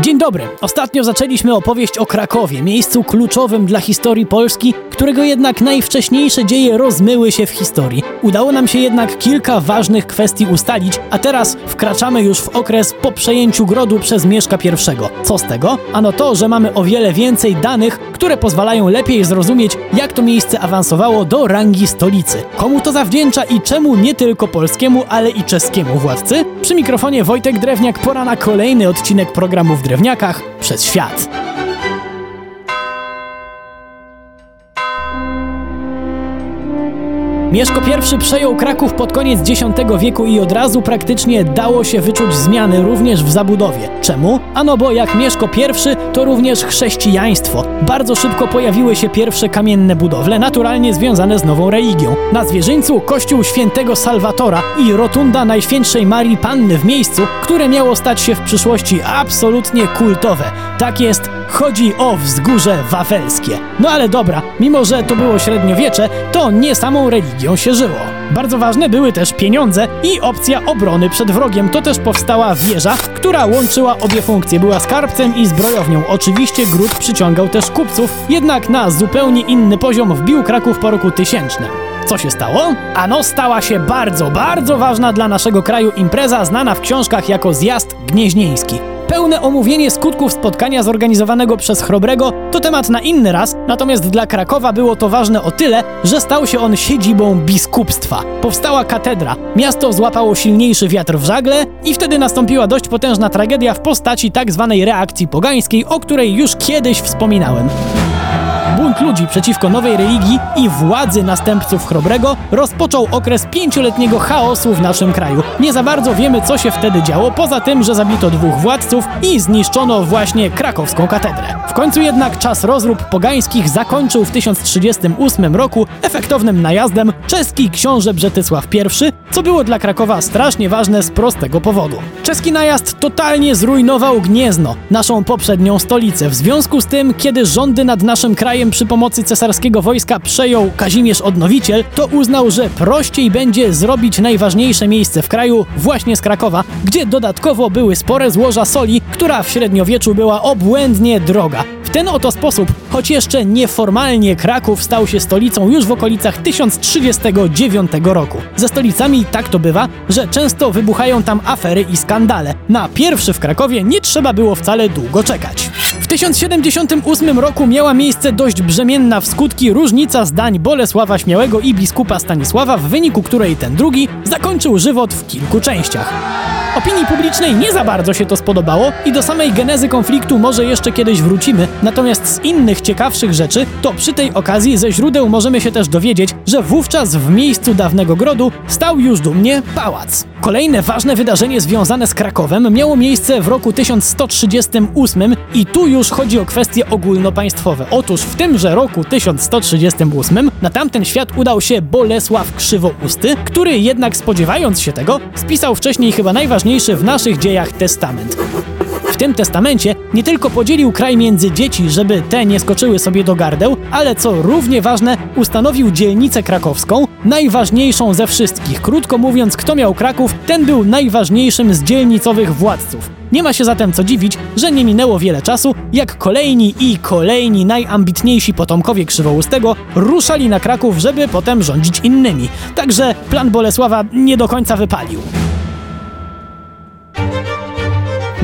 Dzień dobry. Ostatnio zaczęliśmy opowieść o Krakowie, miejscu kluczowym dla historii Polski, którego jednak najwcześniejsze dzieje rozmyły się w historii. Udało nam się jednak kilka ważnych kwestii ustalić, a teraz wkraczamy już w okres po przejęciu grodu przez Mieszka I. Co z tego? Ano to, że mamy o wiele więcej danych, które pozwalają lepiej zrozumieć, jak to miejsce awansowało do rangi stolicy. Komu to zawdzięcza i czemu nie tylko polskiemu, ale i czeskiemu władcy? Przy mikrofonie Wojtek Drewniak, pora na kolejny odcinek programu w Drewniakach przez świat. Mieszko I przejął Kraków pod koniec X wieku i od razu praktycznie dało się wyczuć zmiany również w zabudowie. Czemu? Ano bo jak Mieszko I to również chrześcijaństwo. Bardzo szybko pojawiły się pierwsze kamienne budowle, naturalnie związane z nową religią. Na zwierzyńcu kościół świętego Salwatora i rotunda Najświętszej Marii Panny w miejscu, które miało stać się w przyszłości absolutnie kultowe. Tak jest, chodzi o wzgórze wawelskie. No ale dobra, mimo że to było średniowiecze, to nie samą religią się żyło. Bardzo ważne były też pieniądze i opcja obrony przed wrogiem. To też powstała wieża, która łączyła obie funkcje. Była skarbcem i zbrojownią. Oczywiście gród przyciągał też kupców, jednak na zupełnie inny poziom wbił Kraków po roku tysięcznym. Co się stało? Ano stała się bardzo, bardzo ważna dla naszego kraju impreza znana w książkach jako zjazd gnieźnieński. Pełne omówienie skutków spotkania zorganizowanego przez Chrobrego to temat na inny raz, natomiast dla Krakowa było to ważne o tyle, że stał się on siedzibą biskupstwa. Powstała katedra, miasto złapało silniejszy wiatr w żagle i wtedy nastąpiła dość potężna tragedia w postaci tak zwanej reakcji pogańskiej, o której już kiedyś wspominałem. Bunt ludzi przeciwko nowej religii i władzy następców Chrobrego rozpoczął okres pięcioletniego chaosu w naszym kraju. Nie za bardzo wiemy, co się wtedy działo, poza tym, że zabito dwóch władców i zniszczono właśnie krakowską katedrę. W końcu jednak czas rozrób pogańskich zakończył w 1038 roku efektownym najazdem czeski książę Brzetysław I, co było dla Krakowa strasznie ważne z prostego powodu. Czeski najazd totalnie zrujnował Gniezno, naszą poprzednią stolicę. W związku z tym, kiedy rządy nad naszym krajem przy pomocy cesarskiego wojska przejął Kazimierz Odnowiciel, to uznał, że prościej będzie zrobić najważniejsze miejsce w kraju właśnie z Krakowa, gdzie dodatkowo były spore złoża soli, która w średniowieczu była obłędnie droga. Ten oto sposób, choć jeszcze nieformalnie Kraków stał się stolicą już w okolicach 1039 roku. Ze stolicami tak to bywa, że często wybuchają tam afery i skandale. Na pierwszy w Krakowie nie trzeba było wcale długo czekać. W 1078 roku miała miejsce dość brzemienna w skutki różnica zdań Bolesława Śmiałego i biskupa Stanisława, w wyniku której ten drugi zakończył żywot w kilku częściach. Opinii publicznej nie za bardzo się to spodobało i do samej genezy konfliktu może jeszcze kiedyś wrócimy, natomiast z innych ciekawszych rzeczy, to przy tej okazji ze źródeł możemy się też dowiedzieć, że wówczas w miejscu dawnego grodu stał już dumnie pałac. Kolejne ważne wydarzenie związane z Krakowem miało miejsce w roku 1138 i tu już chodzi o kwestie ogólnopaństwowe. Otóż w tymże roku 1138 na tamten świat udał się Bolesław Krzywousty, który jednak spodziewając się tego, spisał wcześniej chyba najważniejszy w naszych dziejach testament. W tym testamencie nie tylko podzielił kraj między dzieci, żeby te nie skoczyły sobie do gardeł, ale co równie ważne, ustanowił dzielnicę krakowską, najważniejszą ze wszystkich. Krótko mówiąc, kto miał Kraków, ten był najważniejszym z dzielnicowych władców. Nie ma się zatem co dziwić, że nie minęło wiele czasu, jak kolejni i kolejni najambitniejsi potomkowie Krzywoustego ruszali na Kraków, żeby potem rządzić innymi. Także plan Bolesława nie do końca wypalił.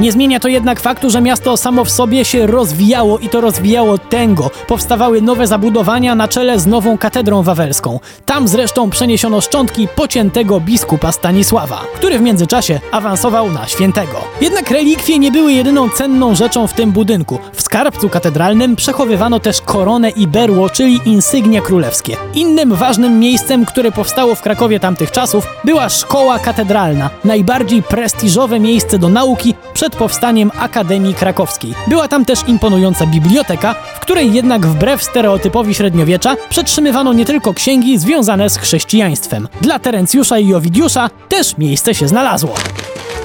Nie zmienia to jednak faktu, że miasto samo w sobie się rozwijało i to rozwijało tęgo. Powstawały nowe zabudowania na czele z nową katedrą wawelską. Tam zresztą przeniesiono szczątki pociętego biskupa Stanisława, który w międzyczasie awansował na świętego. Jednak relikwie nie były jedyną cenną rzeczą w tym budynku. W skarbcu katedralnym przechowywano też koronę i berło, czyli insygnia królewskie. Innym ważnym miejscem, które powstało w Krakowie tamtych czasów, była szkoła katedralna, najbardziej prestiżowe miejsce do nauki przed powstaniem Akademii Krakowskiej. Była tam też imponująca biblioteka, w której jednak wbrew stereotypowi średniowiecza przetrzymywano nie tylko księgi związane z chrześcijaństwem. Dla Terencjusza i Owidiusza też miejsce się znalazło.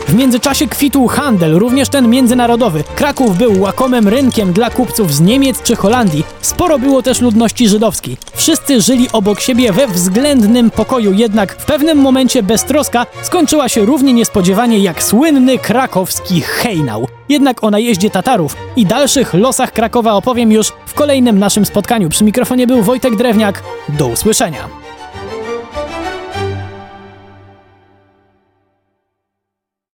W międzyczasie kwitł handel, również ten międzynarodowy. Kraków był łakomym rynkiem dla kupców z Niemiec czy Holandii. Sporo było też ludności żydowskiej. Wszyscy żyli obok siebie we względnym pokoju, jednak w pewnym momencie beztroska skończyła się równie niespodziewanie jak słynny krakowski hejnał. Jednak o najeździe Tatarów i dalszych losach Krakowa opowiem już w kolejnym naszym spotkaniu. Przy mikrofonie był Wojtek Drewniak. Do usłyszenia.